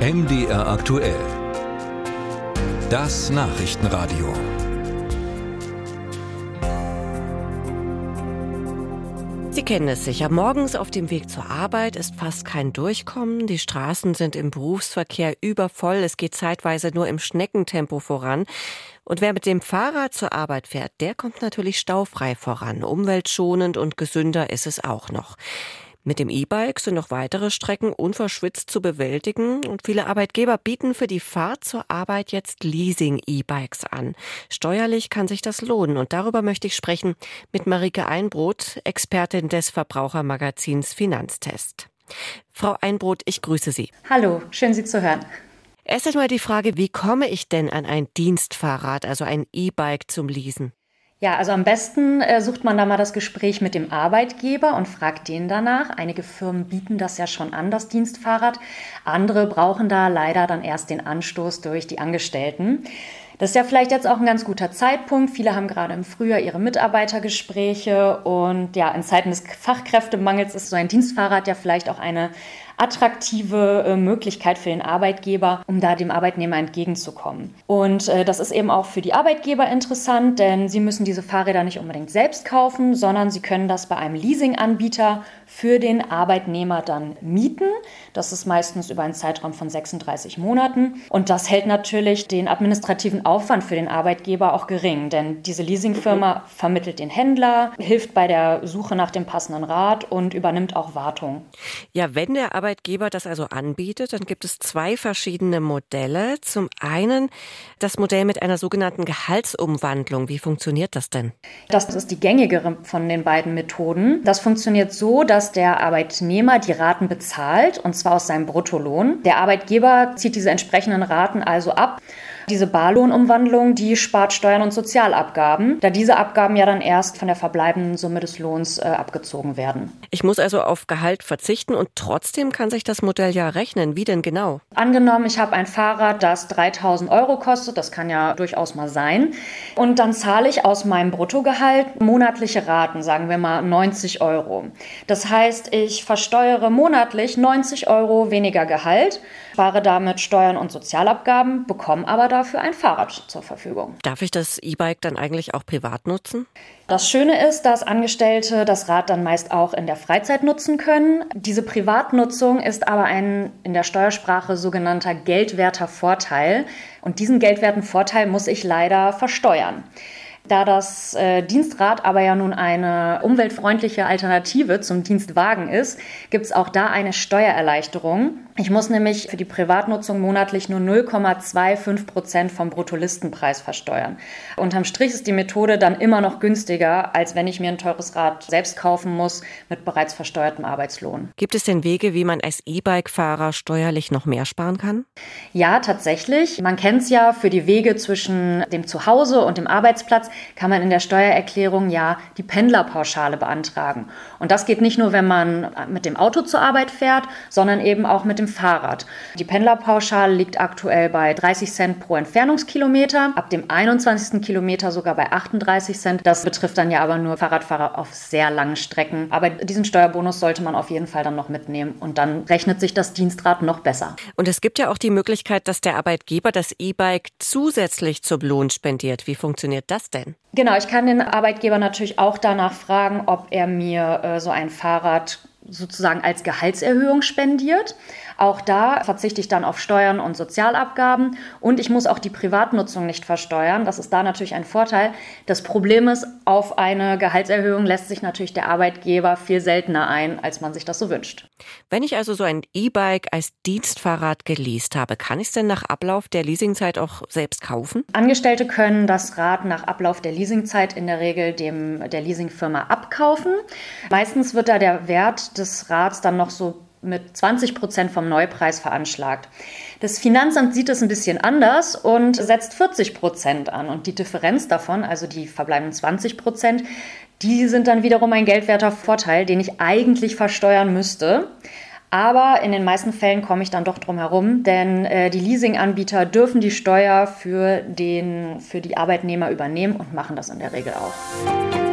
MDR aktuell. Das Nachrichtenradio. Sie kennen es sicher. Morgens auf dem Weg zur Arbeit ist fast kein Durchkommen. Die Straßen sind im Berufsverkehr übervoll. Es geht zeitweise nur im Schneckentempo voran. Und wer mit dem Fahrrad zur Arbeit fährt, der kommt natürlich staufrei voran. Umweltschonend und gesünder ist es auch noch. Mit dem E-Bike sind noch weitere Strecken unverschwitzt zu bewältigen und viele Arbeitgeber bieten für die Fahrt zur Arbeit jetzt Leasing-E-Bikes an. Steuerlich kann sich das lohnen und darüber möchte ich sprechen mit Marike Einbrot, Expertin des Verbrauchermagazins Finanztest. Frau Einbrot, ich grüße Sie. Hallo, schön Sie zu hören. Erst einmal die Frage, wie komme ich denn an ein Dienstfahrrad, also ein E-Bike zum Leasen? Ja, also am besten äh, sucht man da mal das Gespräch mit dem Arbeitgeber und fragt den danach. Einige Firmen bieten das ja schon an, das Dienstfahrrad. Andere brauchen da leider dann erst den Anstoß durch die Angestellten. Das ist ja vielleicht jetzt auch ein ganz guter Zeitpunkt. Viele haben gerade im Frühjahr ihre Mitarbeitergespräche und ja, in Zeiten des Fachkräftemangels ist so ein Dienstfahrrad ja vielleicht auch eine attraktive äh, Möglichkeit für den Arbeitgeber, um da dem Arbeitnehmer entgegenzukommen. Und äh, das ist eben auch für die Arbeitgeber interessant, denn sie müssen diese Fahrräder nicht unbedingt selbst kaufen, sondern sie können das bei einem Leasinganbieter für den Arbeitnehmer dann mieten. Das ist meistens über einen Zeitraum von 36 Monaten. Und das hält natürlich den administrativen Aufwand für den Arbeitgeber auch gering, denn diese Leasingfirma vermittelt den Händler, hilft bei der Suche nach dem passenden Rad und übernimmt auch Wartung. Ja, wenn der Arbeitgeber Arbeitgeber das also anbietet, dann gibt es zwei verschiedene Modelle. Zum einen das Modell mit einer sogenannten Gehaltsumwandlung. Wie funktioniert das denn? Das ist die gängigere von den beiden Methoden. Das funktioniert so, dass der Arbeitnehmer die Raten bezahlt, und zwar aus seinem Bruttolohn. Der Arbeitgeber zieht diese entsprechenden Raten also ab diese Barlohnumwandlung, die spart Steuern und Sozialabgaben, da diese Abgaben ja dann erst von der verbleibenden Summe des Lohns äh, abgezogen werden. Ich muss also auf Gehalt verzichten und trotzdem kann sich das Modell ja rechnen. Wie denn genau? Angenommen, ich habe ein Fahrrad, das 3000 Euro kostet, das kann ja durchaus mal sein, und dann zahle ich aus meinem Bruttogehalt monatliche Raten, sagen wir mal 90 Euro. Das heißt, ich versteuere monatlich 90 Euro weniger Gehalt, spare damit Steuern und Sozialabgaben, bekomme aber dafür dafür ein Fahrrad zur Verfügung. Darf ich das E-Bike dann eigentlich auch privat nutzen? Das Schöne ist, dass Angestellte das Rad dann meist auch in der Freizeit nutzen können. Diese Privatnutzung ist aber ein in der Steuersprache sogenannter geldwerter Vorteil. Und diesen geldwerten Vorteil muss ich leider versteuern. Da das äh, Dienstrad aber ja nun eine umweltfreundliche Alternative zum Dienstwagen ist, gibt es auch da eine Steuererleichterung. Ich muss nämlich für die Privatnutzung monatlich nur 0,25 Prozent vom Bruttolistenpreis versteuern. Unterm Strich ist die Methode dann immer noch günstiger, als wenn ich mir ein teures Rad selbst kaufen muss mit bereits versteuertem Arbeitslohn. Gibt es denn Wege, wie man als E-Bike-Fahrer steuerlich noch mehr sparen kann? Ja, tatsächlich. Man kennt es ja, für die Wege zwischen dem Zuhause und dem Arbeitsplatz kann man in der Steuererklärung ja die Pendlerpauschale beantragen. Und das geht nicht nur, wenn man mit dem Auto zur Arbeit fährt, sondern eben auch mit dem Fahrrad. Die Pendlerpauschale liegt aktuell bei 30 Cent pro Entfernungskilometer, ab dem 21. Kilometer sogar bei 38 Cent. Das betrifft dann ja aber nur Fahrradfahrer auf sehr langen Strecken. Aber diesen Steuerbonus sollte man auf jeden Fall dann noch mitnehmen und dann rechnet sich das Dienstrad noch besser. Und es gibt ja auch die Möglichkeit, dass der Arbeitgeber das E-Bike zusätzlich zum Lohn spendiert. Wie funktioniert das denn? Genau, ich kann den Arbeitgeber natürlich auch danach fragen, ob er mir äh, so ein Fahrrad sozusagen als Gehaltserhöhung spendiert. Auch da verzichte ich dann auf Steuern und Sozialabgaben und ich muss auch die Privatnutzung nicht versteuern. Das ist da natürlich ein Vorteil. Das Problem ist, auf eine Gehaltserhöhung lässt sich natürlich der Arbeitgeber viel seltener ein, als man sich das so wünscht. Wenn ich also so ein E-Bike als Dienstfahrrad geleast habe, kann ich es denn nach Ablauf der Leasingzeit auch selbst kaufen? Angestellte können das Rad nach Ablauf der Leasingzeit in der Regel dem der Leasingfirma abkaufen. Meistens wird da der Wert des Rads dann noch so mit 20 Prozent vom Neupreis veranschlagt. Das Finanzamt sieht es ein bisschen anders und setzt 40 Prozent an. Und die Differenz davon, also die verbleibenden 20 Prozent, die sind dann wiederum ein geldwerter Vorteil, den ich eigentlich versteuern müsste. Aber in den meisten Fällen komme ich dann doch drum herum, denn äh, die Leasinganbieter dürfen die Steuer für, den, für die Arbeitnehmer übernehmen und machen das in der Regel auch.